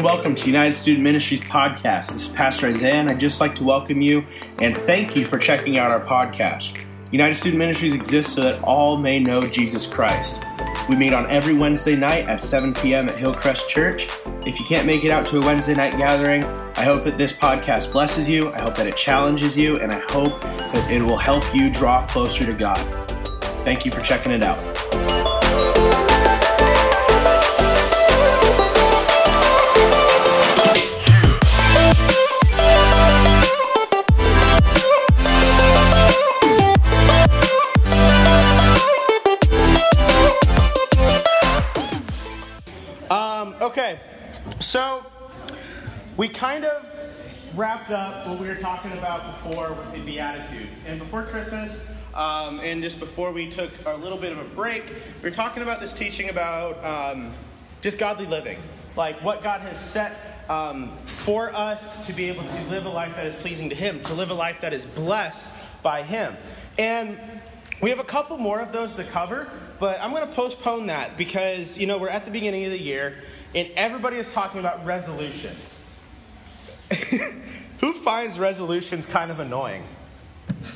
and welcome to United Student Ministries podcast. This is Pastor Isaiah, and I'd just like to welcome you and thank you for checking out our podcast. United Student Ministries exists so that all may know Jesus Christ. We meet on every Wednesday night at 7 p.m. at Hillcrest Church. If you can't make it out to a Wednesday night gathering, I hope that this podcast blesses you. I hope that it challenges you, and I hope that it will help you draw closer to God. Thank you for checking it out. Okay, so we kind of wrapped up what we were talking about before with the Beatitudes. And before Christmas, um, and just before we took a little bit of a break, we were talking about this teaching about um, just godly living. Like what God has set um, for us to be able to live a life that is pleasing to Him, to live a life that is blessed by Him. And we have a couple more of those to cover, but I'm going to postpone that because, you know, we're at the beginning of the year and everybody is talking about resolutions. Who finds resolutions kind of annoying?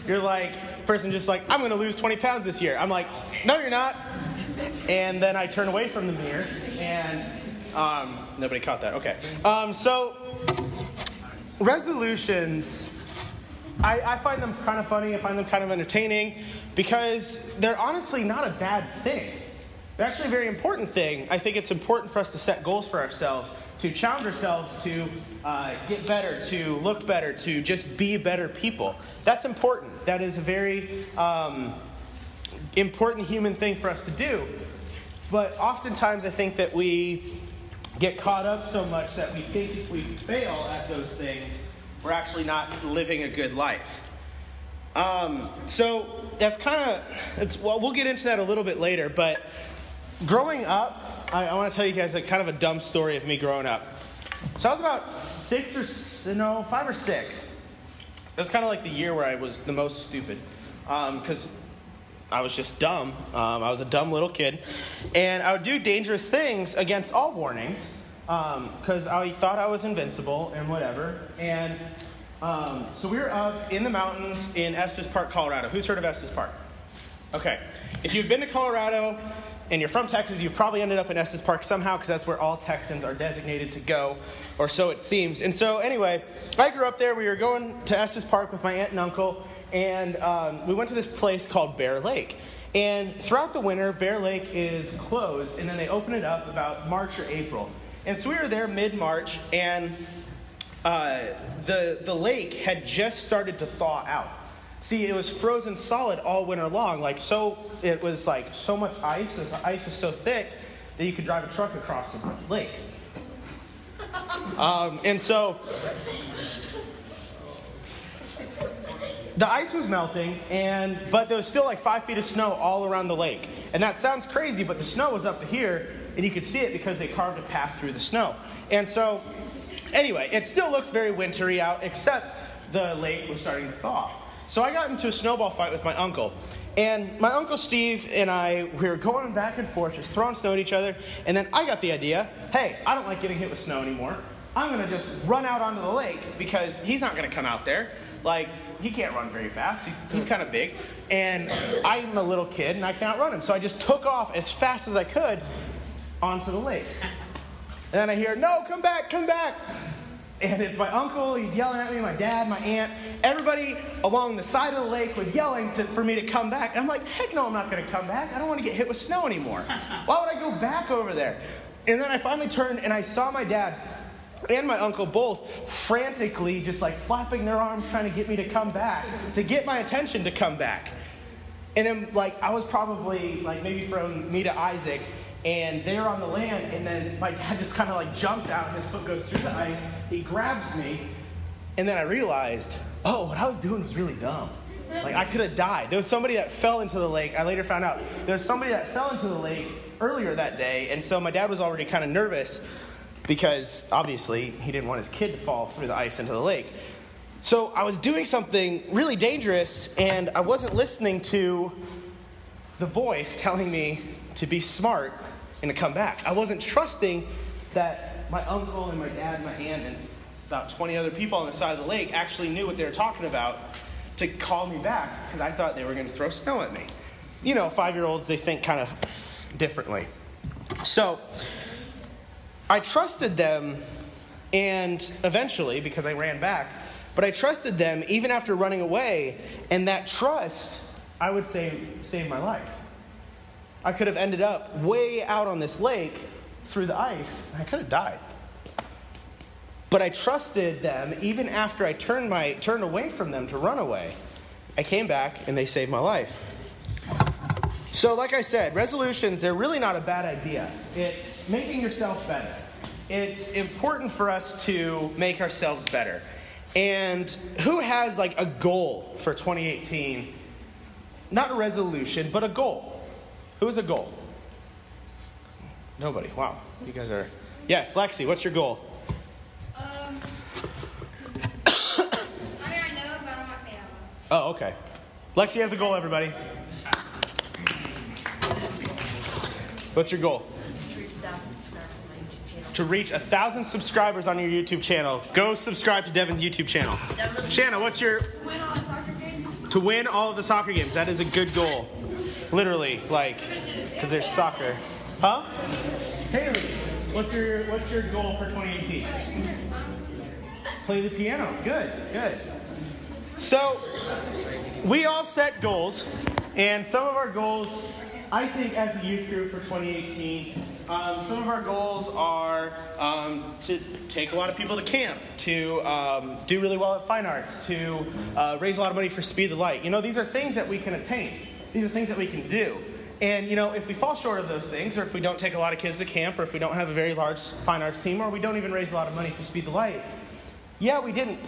You're like, person just like, I'm going to lose 20 pounds this year. I'm like, no, you're not. And then I turn away from the mirror, and um, nobody caught that. Okay. Um, so, resolutions, I, I find them kind of funny. I find them kind of entertaining because they're honestly not a bad thing. They're actually a very important thing. I think it's important for us to set goals for ourselves, to challenge ourselves to uh, get better, to look better, to just be better people. That's important. That is a very um, important human thing for us to do. But oftentimes, I think that we get caught up so much that we think if we fail at those things, we're actually not living a good life. Um, so that's kind of, it's, well, we'll get into that a little bit later, but growing up, I, I want to tell you guys a kind of a dumb story of me growing up. So I was about six or no, five or six. Was kind of like the year where I was the most stupid, because um, I was just dumb. Um, I was a dumb little kid, and I would do dangerous things against all warnings, because um, I thought I was invincible and whatever. And um, so we were up in the mountains in Estes Park, Colorado. Who's heard of Estes Park? Okay. If you've been to Colorado, and you're from Texas, you've probably ended up in Estes Park somehow because that's where all Texans are designated to go, or so it seems. And so, anyway, I grew up there. We were going to Estes Park with my aunt and uncle, and um, we went to this place called Bear Lake. And throughout the winter, Bear Lake is closed, and then they open it up about March or April. And so we were there mid March, and uh, the, the lake had just started to thaw out. See, it was frozen solid all winter long. Like so, it was like so much ice. The ice was so thick that you could drive a truck across the lake. Um, and so, the ice was melting, and but there was still like five feet of snow all around the lake. And that sounds crazy, but the snow was up to here, and you could see it because they carved a path through the snow. And so, anyway, it still looks very wintry out, except the lake was starting to thaw. So I got into a snowball fight with my uncle. And my uncle Steve and I, we were going back and forth, just throwing snow at each other. And then I got the idea hey, I don't like getting hit with snow anymore. I'm going to just run out onto the lake because he's not going to come out there. Like, he can't run very fast. He's, he's kind of big. And I'm a little kid and I can't run him. So I just took off as fast as I could onto the lake. And then I hear, no, come back, come back and it's my uncle, he's yelling at me, my dad, my aunt. Everybody along the side of the lake was yelling to, for me to come back. And I'm like, heck no, I'm not going to come back. I don't want to get hit with snow anymore. Why would I go back over there? And then I finally turned and I saw my dad and my uncle both frantically just like flapping their arms trying to get me to come back, to get my attention to come back. And then, like, I was probably like maybe from me to Isaac, and they're on the land, and then my dad just kind of like jumps out, and his foot goes through the ice. He grabs me, and then I realized, oh, what I was doing was really dumb. Like I could have died. There was somebody that fell into the lake. I later found out there was somebody that fell into the lake earlier that day, and so my dad was already kind of nervous because obviously he didn't want his kid to fall through the ice into the lake. So I was doing something really dangerous, and I wasn't listening to the voice telling me to be smart and to come back. I wasn't trusting that my uncle and my dad and my aunt and about 20 other people on the side of the lake actually knew what they were talking about to call me back because I thought they were going to throw snow at me. You know, five year olds, they think kind of differently. So I trusted them, and eventually, because I ran back, but I trusted them even after running away, and that trust, I would say, saved my life. I could have ended up way out on this lake through the ice, and I could have died. But I trusted them even after I turned, my, turned away from them to run away. I came back and they saved my life. So, like I said, resolutions, they're really not a bad idea. It's making yourself better. It's important for us to make ourselves better. And who has like a goal for 2018? Not a resolution, but a goal. Who has a goal? Nobody. Wow. You guys are. Yes, Lexi, what's your goal? Um, I mean, I know, but I'm not saying. Oh, okay. Lexi has a goal, everybody. What's your goal? To reach a thousand subscribers on your YouTube channel. Go subscribe to Devin's YouTube channel. Shanna, what's your to win all of the soccer games? That is a good goal. Literally, like, because there's soccer. Huh? Haley, what's your what's your goal for 2018? Play the piano. Good, good. So, we all set goals, and some of our goals, I think, as a youth group for 2018, um, some of our goals are um, to take a lot of people to camp, to um, do really well at fine arts, to uh, raise a lot of money for Speed the Light. You know, these are things that we can attain. These are things that we can do. And, you know, if we fall short of those things, or if we don't take a lot of kids to camp, or if we don't have a very large fine arts team, or we don't even raise a lot of money for Speed the Light, yeah, we didn't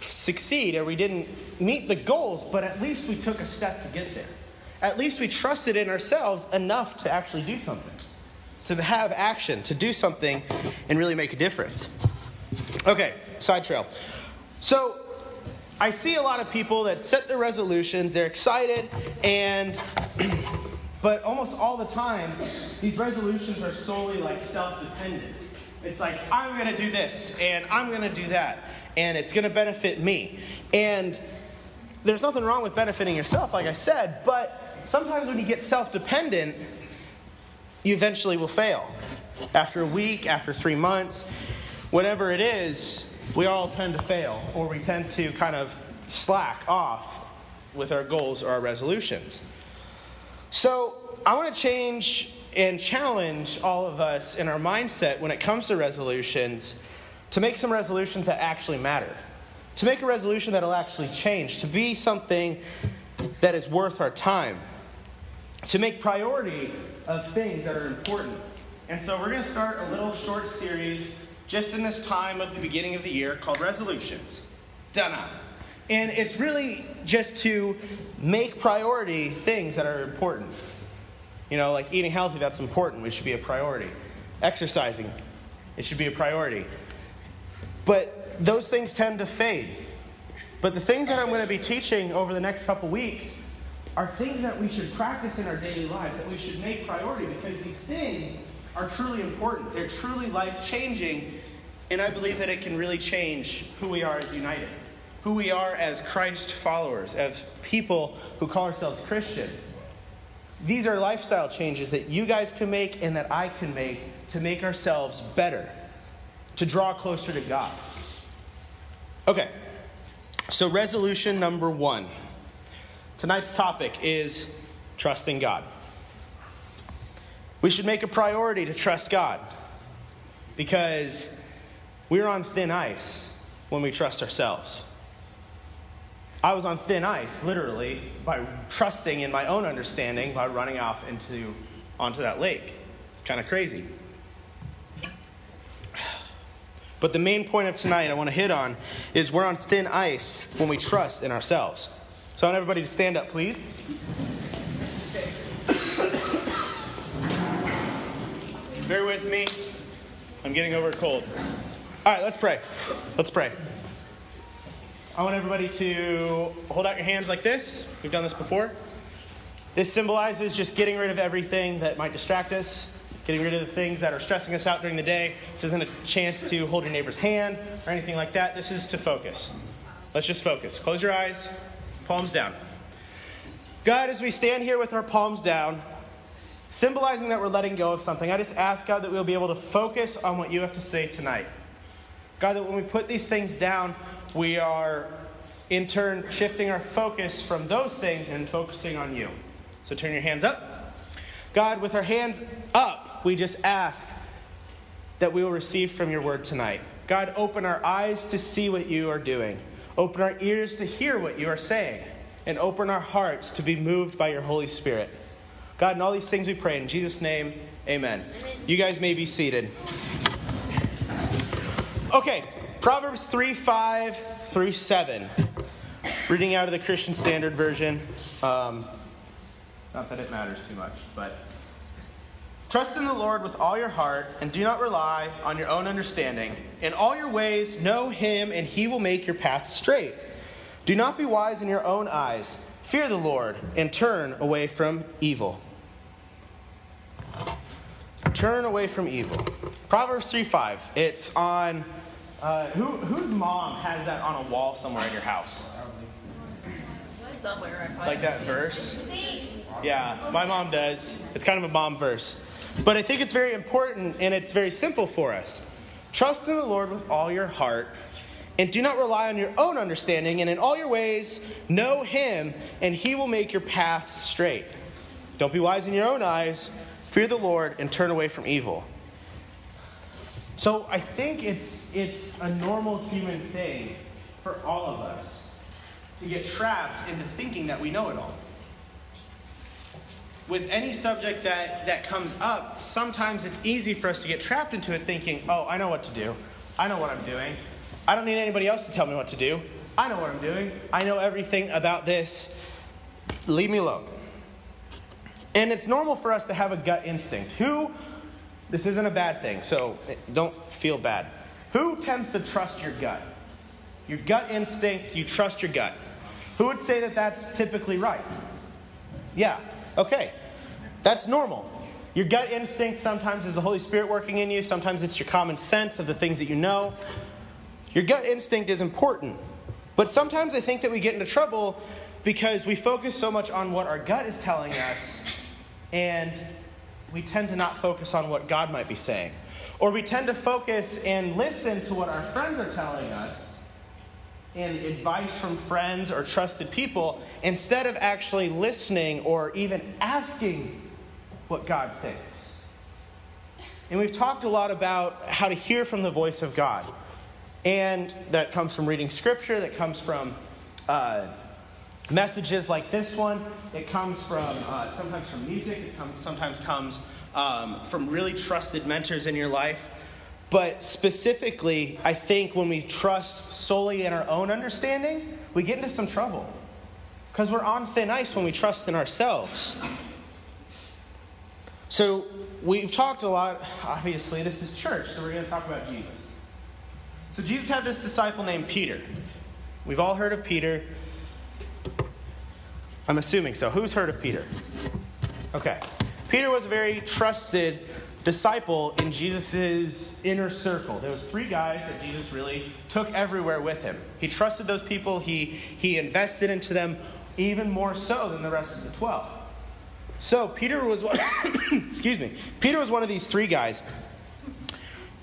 succeed or we didn't meet the goals, but at least we took a step to get there. At least we trusted in ourselves enough to actually do something, to have action, to do something and really make a difference. Okay, side trail. So, I see a lot of people that set their resolutions, they're excited, and but almost all the time, these resolutions are solely like self dependent. It's like, I'm to do this, and I'm to do that, and it's to benefit me. And there's nothing wrong with benefiting yourself, like I said, but sometimes when you get self dependent, you eventually will fail. After a week, after three months, whatever it is, we all tend to fail, or we tend to kind of slack off with our goals or our resolutions. So, I want to change and challenge all of us in our mindset when it comes to resolutions to make some resolutions that actually matter. To make a resolution that'll actually change, to be something that is worth our time, to make priority of things that are important. And so we're going to start a little short series just in this time of the beginning of the year called Resolutions. Done. Up. And it's really just to make priority things that are important. You know, like eating healthy, that's important. We should be a priority. Exercising, it should be a priority. But those things tend to fade. But the things that I'm going to be teaching over the next couple weeks are things that we should practice in our daily lives, that we should make priority because these things are truly important. They're truly life changing, and I believe that it can really change who we are as United, who we are as Christ followers, as people who call ourselves Christians. These are lifestyle changes that you guys can make and that I can make to make ourselves better, to draw closer to God. Okay, so resolution number one. Tonight's topic is trusting God. We should make a priority to trust God because we're on thin ice when we trust ourselves. I was on thin ice, literally, by trusting in my own understanding by running off into onto that lake. It's kind of crazy. But the main point of tonight I want to hit on is we're on thin ice when we trust in ourselves. So I want everybody to stand up, please. Bear with me. I'm getting over a cold. All right, let's pray. Let's pray. I want everybody to hold out your hands like this. We've done this before. This symbolizes just getting rid of everything that might distract us, getting rid of the things that are stressing us out during the day. This isn't a chance to hold your neighbor's hand or anything like that. This is to focus. Let's just focus. Close your eyes, palms down. God, as we stand here with our palms down, symbolizing that we're letting go of something, I just ask God that we'll be able to focus on what you have to say tonight. God, that when we put these things down, we are in turn shifting our focus from those things and focusing on you. So turn your hands up. God, with our hands up, we just ask that we will receive from your word tonight. God, open our eyes to see what you are doing, open our ears to hear what you are saying, and open our hearts to be moved by your Holy Spirit. God, in all these things we pray in Jesus' name, amen. You guys may be seated. Okay, Proverbs 3 5 through 7. Reading out of the Christian Standard Version. Um, not that it matters too much, but. Trust in the Lord with all your heart, and do not rely on your own understanding. In all your ways, know him, and he will make your path straight. Do not be wise in your own eyes. Fear the Lord, and turn away from evil. Turn away from evil. Proverbs 3 5. It's on. Uh, who, whose mom has that on a wall somewhere in your house? Somewhere Like that verse? Yeah, my mom does. It's kind of a mom verse. But I think it's very important and it's very simple for us. Trust in the Lord with all your heart and do not rely on your own understanding, and in all your ways know him, and he will make your paths straight. Don't be wise in your own eyes, fear the Lord, and turn away from evil. So I think it's, it's a normal human thing for all of us to get trapped into thinking that we know it all. With any subject that, that comes up, sometimes it's easy for us to get trapped into it thinking, oh, I know what to do. I know what I'm doing. I don't need anybody else to tell me what to do. I know what I'm doing. I know everything about this. Leave me alone. And it's normal for us to have a gut instinct. Who, this isn't a bad thing, so eh, don't feel bad. Who tends to trust your gut? Your gut instinct, you trust your gut. Who would say that that's typically right? Yeah, okay. That's normal. Your gut instinct sometimes is the Holy Spirit working in you, sometimes it's your common sense of the things that you know. Your gut instinct is important. But sometimes I think that we get into trouble because we focus so much on what our gut is telling us and we tend to not focus on what God might be saying. Or we tend to focus and listen to what our friends are telling us and advice from friends or trusted people instead of actually listening or even asking what God thinks. And we've talked a lot about how to hear from the voice of God. And that comes from reading scripture, that comes from uh, messages like this one. It comes from uh, sometimes from music, it comes, sometimes comes um, from really trusted mentors in your life. But specifically, I think when we trust solely in our own understanding, we get into some trouble. Because we're on thin ice when we trust in ourselves. So, we've talked a lot, obviously, this is church, so we're going to talk about Jesus. So, Jesus had this disciple named Peter. We've all heard of Peter. I'm assuming so. Who's heard of Peter? Okay. Peter was a very trusted disciple in Jesus' inner circle. There was three guys that Jesus really took everywhere with him. He trusted those people. He, he invested into them even more so than the rest of the 12. So Peter was one, excuse me. Peter was one of these three guys.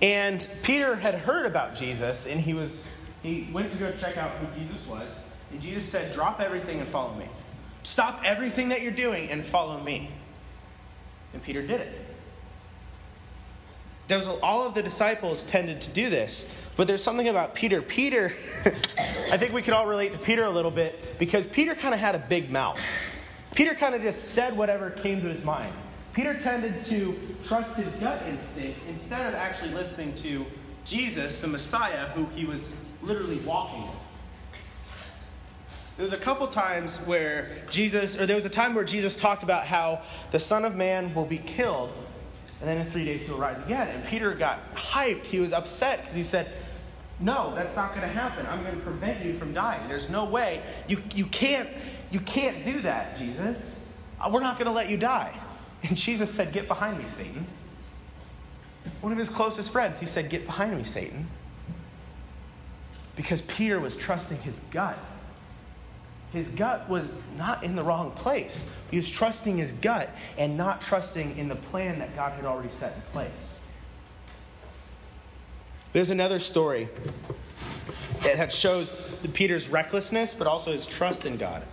And Peter had heard about Jesus and he was he went to go check out who Jesus was. And Jesus said, "Drop everything and follow me. Stop everything that you're doing and follow me." And Peter did it. There was all of the disciples tended to do this, but there's something about Peter. Peter, I think we could all relate to Peter a little bit because Peter kind of had a big mouth. Peter kind of just said whatever came to his mind. Peter tended to trust his gut instinct instead of actually listening to Jesus, the Messiah, who he was literally walking with. There was a couple times where Jesus, or there was a time where Jesus talked about how the Son of Man will be killed, and then in three days he'll rise again. And Peter got hyped. He was upset because he said, No, that's not going to happen. I'm going to prevent you from dying. There's no way. You, you, can't, you can't do that, Jesus. Uh, We're not going to let you die. And Jesus said, Get behind me, Satan. one of his closest friends, he said, Get behind me, Satan. Because Peter was trusting his gut. His gut was not in the wrong place. He was trusting his gut and not trusting in the plan that God had already set in place. There's another story that shows Peter's recklessness, but also his trust in God.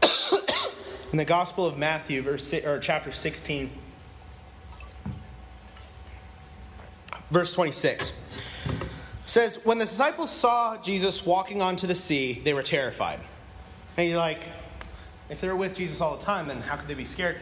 in the Gospel of Matthew, verse, or chapter 16, verse 26 says when the disciples saw jesus walking onto the sea they were terrified. And you're like if they were with jesus all the time then how could they be scared?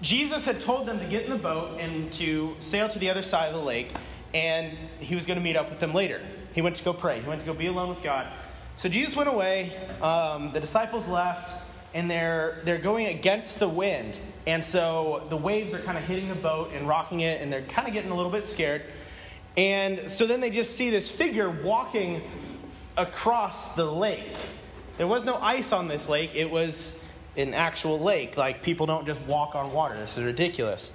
Jesus had told them to get in the boat and to sail to the other side of the lake and he was going to meet up with them later. He went to go pray. He went to go be alone with god. So jesus went away um, the disciples left and they're they're going against the wind. And so the waves are kind of hitting the boat and rocking it and they're kind of getting a little bit scared and so then they just see this figure walking across the lake. There was no ice on this lake, it was an actual lake. Like people don't just walk on water. This is ridiculous.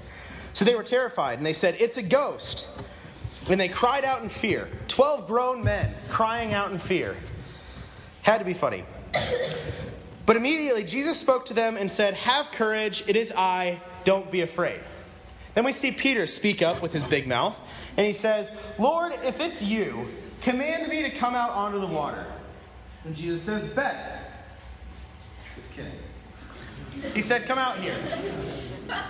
So they were terrified and they said, It's a ghost. And they cried out in fear. Twelve grown men crying out in fear. Had to be funny. But immediately Jesus spoke to them and said, Have courage, it is I, don't be afraid. Then we see Peter speak up with his big mouth, and he says, Lord, if it's you, command me to come out onto the water. And Jesus says, Bet. Just kidding. He said, Come out here.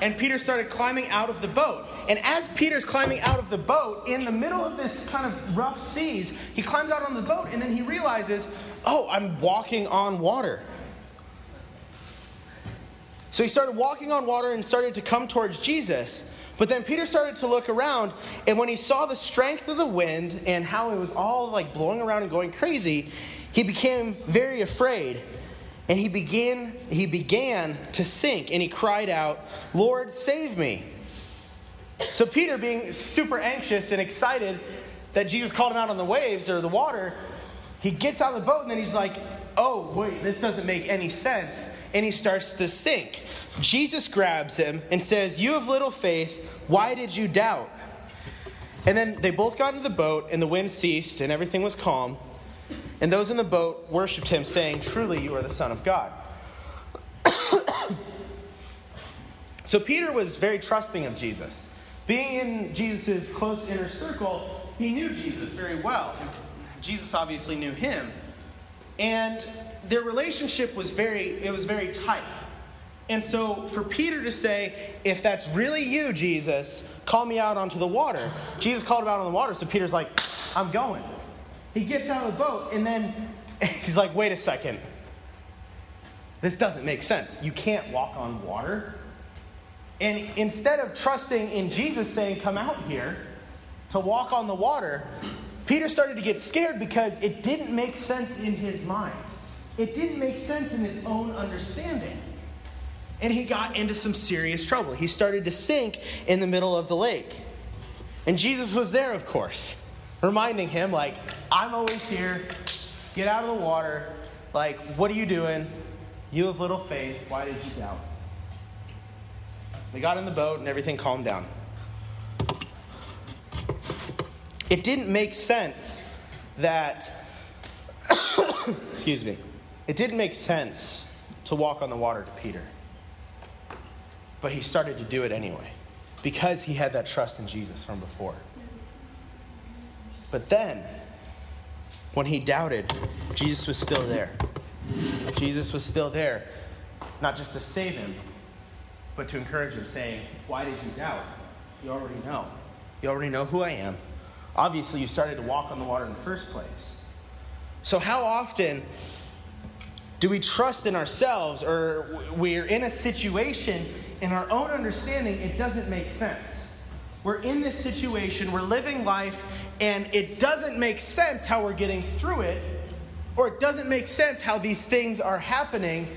And Peter started climbing out of the boat. And as Peter's climbing out of the boat, in the middle of this kind of rough seas, he climbs out on the boat and then he realizes, Oh, I'm walking on water. So he started walking on water and started to come towards Jesus. But then Peter started to look around, and when he saw the strength of the wind and how it was all like blowing around and going crazy, he became very afraid. And he began, he began to sink, and he cried out, Lord, save me. So Peter, being super anxious and excited that Jesus called him out on the waves or the water, he gets out of the boat and then he's like, oh, wait, this doesn't make any sense. And he starts to sink. Jesus grabs him and says, You have little faith. Why did you doubt? And then they both got into the boat, and the wind ceased, and everything was calm. And those in the boat worshipped him, saying, Truly, you are the Son of God. so Peter was very trusting of Jesus. Being in Jesus' close inner circle, he knew Jesus very well. Jesus obviously knew him. And their relationship was very, it was very tight. And so for Peter to say, if that's really you, Jesus, call me out onto the water. Jesus called him out on the water, so Peter's like, I'm going. He gets out of the boat, and then he's like, wait a second. This doesn't make sense. You can't walk on water. And instead of trusting in Jesus saying, come out here to walk on the water, Peter started to get scared because it didn't make sense in his mind. It didn't make sense in his own understanding. And he got into some serious trouble. He started to sink in the middle of the lake. And Jesus was there, of course, reminding him, like, I'm always here. Get out of the water. Like, what are you doing? You have little faith. Why did you doubt? They got in the boat and everything calmed down. It didn't make sense that, excuse me, it didn't make sense to walk on the water to Peter. But he started to do it anyway because he had that trust in Jesus from before. But then, when he doubted, Jesus was still there. Jesus was still there, not just to save him, but to encourage him, saying, Why did you doubt? You already know. You already know who I am. Obviously, you started to walk on the water in the first place. So, how often do we trust in ourselves or we're in a situation in our own understanding it doesn't make sense? We're in this situation, we're living life, and it doesn't make sense how we're getting through it, or it doesn't make sense how these things are happening.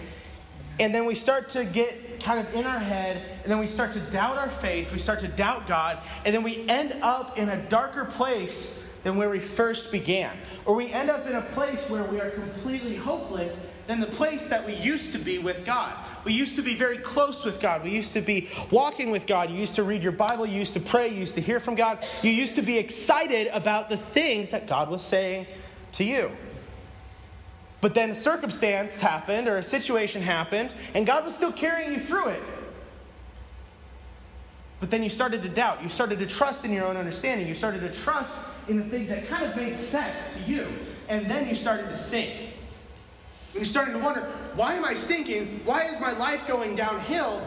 And then we start to get kind of in our head, and then we start to doubt our faith, we start to doubt God, and then we end up in a darker place than where we first began. Or we end up in a place where we are completely hopeless than the place that we used to be with God. We used to be very close with God. We used to be walking with God. You used to read your Bible. You used to pray. You used to hear from God. You used to be excited about the things that God was saying to you. But then a circumstance happened or a situation happened, and God was still carrying you through it. But then you started to doubt. You started to trust in your own understanding. You started to trust in the things that kind of made sense to you. And then you started to sink. And you started to wonder, why am I sinking? Why is my life going downhill?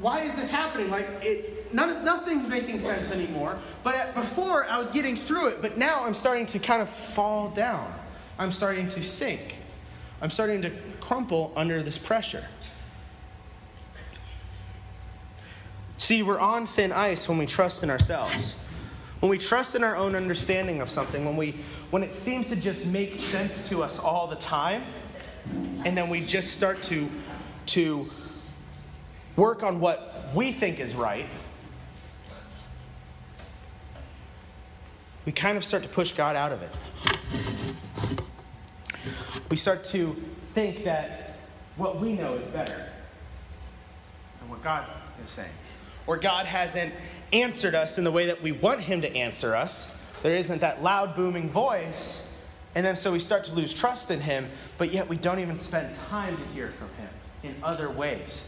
Why is this happening? Like it none, nothing's making sense anymore. But before I was getting through it, but now I'm starting to kind of fall down. I'm starting to sink. I'm starting to crumple under this pressure. See, we're on thin ice when we trust in ourselves. When we trust in our own understanding of something, when, we, when it seems to just make sense to us all the time, and then we just start to, to work on what we think is right, we kind of start to push God out of it. We start to think that what we know is better than what God is saying or God hasn't answered us in the way that we want Him to answer us. There isn't that loud, booming voice. And then so we start to lose trust in Him, but yet we don't even spend time to hear from Him in other ways.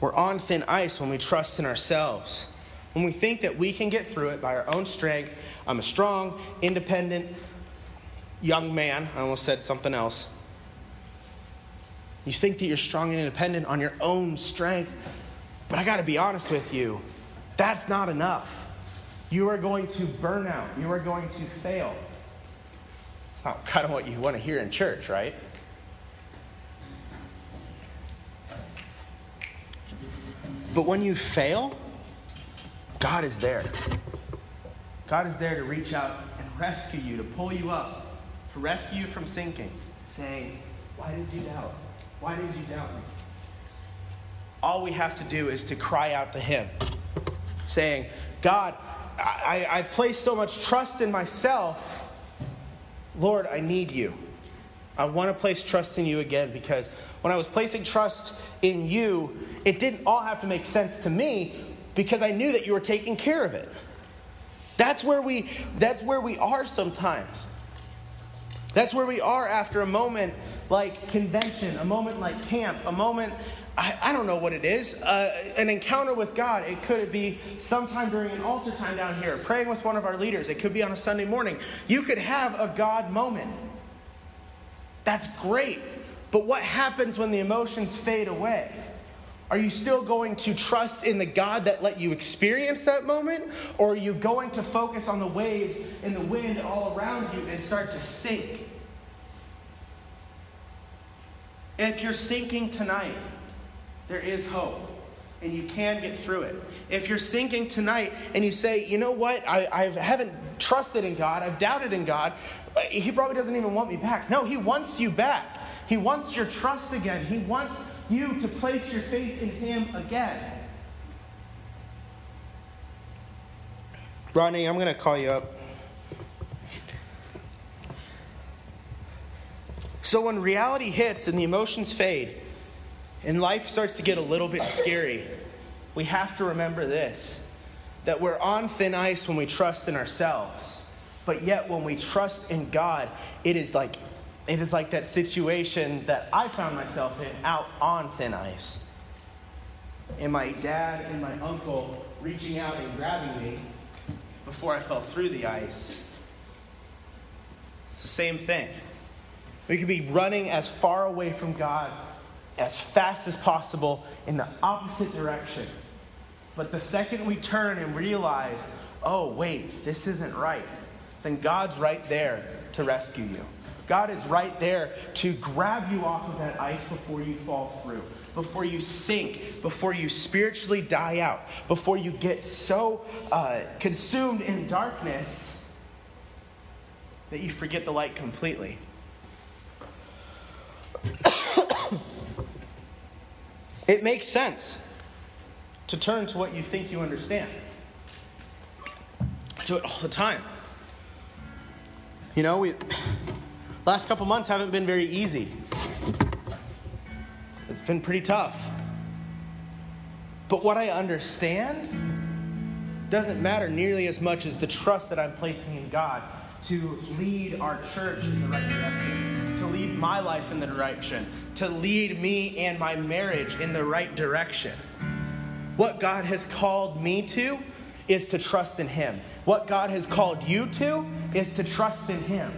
We're on thin ice when we trust in ourselves. When we think that we can get through it by our own strength. I'm a strong, independent young man. I almost said something else. You think that you're strong and independent on your own strength. But I got to be honest with you, that's not enough. You are going to burn out, you are going to fail. It's not kind of what you want to hear in church, right? But when you fail, God is there. God is there to reach out and rescue you, to pull you up, to rescue you from sinking, saying, Why did you doubt? Why did you doubt me? All we have to do is to cry out to Him, saying, God, I, I placed so much trust in myself. Lord, I need you. I want to place trust in you again because when I was placing trust in you, it didn't all have to make sense to me because I knew that you were taking care of it. That's where we that's where we are sometimes. That's where we are after a moment like convention, a moment like camp, a moment, I, I don't know what it is, uh, an encounter with God. It could be sometime during an altar time down here, praying with one of our leaders. It could be on a Sunday morning. You could have a God moment. That's great. But what happens when the emotions fade away? Are you still going to trust in the God that let you experience that moment? Or are you going to focus on the waves and the wind all around you and start to sink? If you're sinking tonight, there is hope and you can get through it. If you're sinking tonight and you say, you know what, I, I haven't trusted in God, I've doubted in God, He probably doesn't even want me back. No, He wants you back. He wants your trust again. He wants you to place your faith in Him again. Rodney, I'm going to call you up. So when reality hits and the emotions fade and life starts to get a little bit scary, we have to remember this that we're on thin ice when we trust in ourselves. But yet when we trust in God, it is like it is like that situation that I found myself in out on thin ice. And my dad and my uncle reaching out and grabbing me before I fell through the ice. It's the same thing. We could be running as far away from God as fast as possible in the opposite direction. But the second we turn and realize, oh, wait, this isn't right, then God's right there to rescue you. God is right there to grab you off of that ice before you fall through, before you sink, before you spiritually die out, before you get so uh, consumed in darkness that you forget the light completely. it makes sense to turn to what you think you understand. I do it all the time. You know, we last couple months haven't been very easy. It's been pretty tough. But what I understand doesn't matter nearly as much as the trust that I'm placing in God to lead our church in the right direction, to lead my life in the direction, to lead me and my marriage in the right direction. What God has called me to is to trust in Him. What God has called you to is to trust in Him.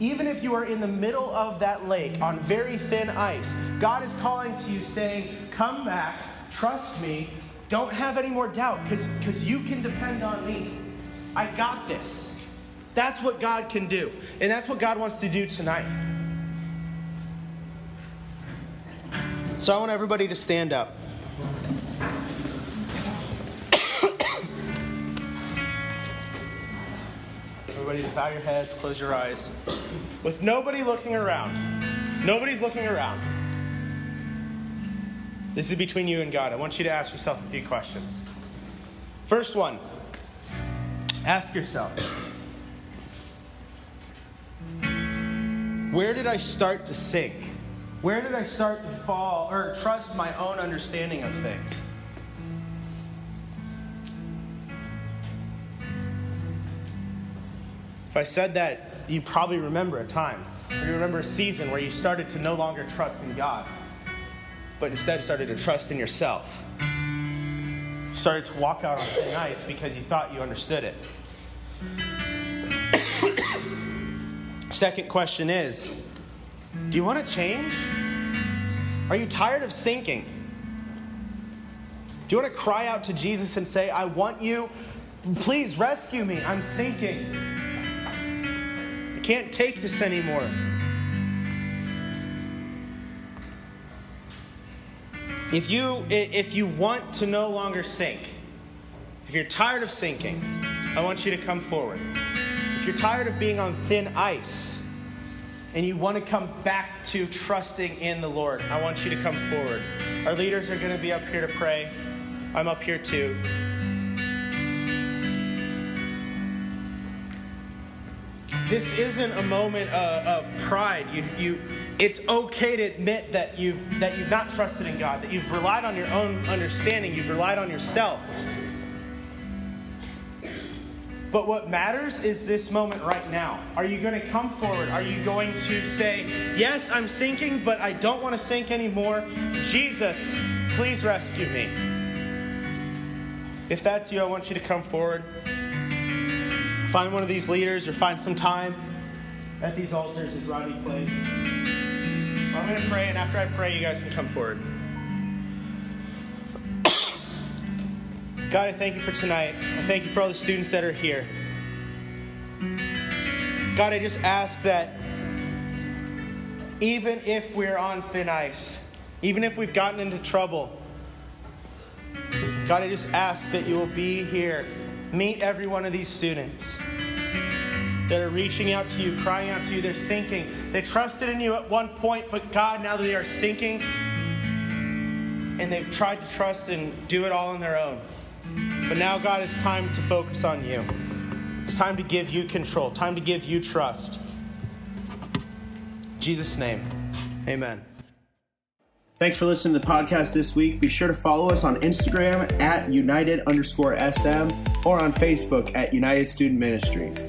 Even if you are in the middle of that lake on very thin ice, God is calling to you saying, Come back, trust me, don't have any more doubt because you can depend on me. I got this. That's what God can do. And that's what God wants to do tonight. So I want everybody to stand up. Everybody to bow your heads, close your eyes. With nobody looking around. Nobody's looking around. This is between you and God. I want you to ask yourself a few questions. First one ask yourself Where did I start to sink? Where did I start to fall or trust my own understanding of things? I said that, you probably remember a time. You remember a season where you started to no longer trust in God, but instead started to trust in yourself. You started to walk out on thin ice because you thought you understood it. Second question is Do you want to change? Are you tired of sinking? Do you want to cry out to Jesus and say, I want you, please rescue me, I'm sinking? Can't take this anymore. If you, if you want to no longer sink, if you're tired of sinking, I want you to come forward If you're tired of being on thin ice and you want to come back to trusting in the Lord, I want you to come forward. Our leaders are going to be up here to pray. I'm up here too. This isn't a moment of, of pride. You, you, it's okay to admit that you've, that you've not trusted in God, that you've relied on your own understanding, you've relied on yourself. But what matters is this moment right now. Are you going to come forward? Are you going to say, Yes, I'm sinking, but I don't want to sink anymore? Jesus, please rescue me. If that's you, I want you to come forward. Find one of these leaders or find some time at these altars as Rodney plays. I'm going to pray, and after I pray, you guys can come forward. God, I thank you for tonight. I thank you for all the students that are here. God, I just ask that even if we're on thin ice, even if we've gotten into trouble, God, I just ask that you will be here. Meet every one of these students that are reaching out to you, crying out to you. They're sinking. They trusted in you at one point, but God, now they are sinking and they've tried to trust and do it all on their own. But now, God, it's time to focus on you. It's time to give you control, time to give you trust. In Jesus' name, amen. Thanks for listening to the podcast this week. Be sure to follow us on Instagram at United underscore SM or on Facebook at United Student Ministries.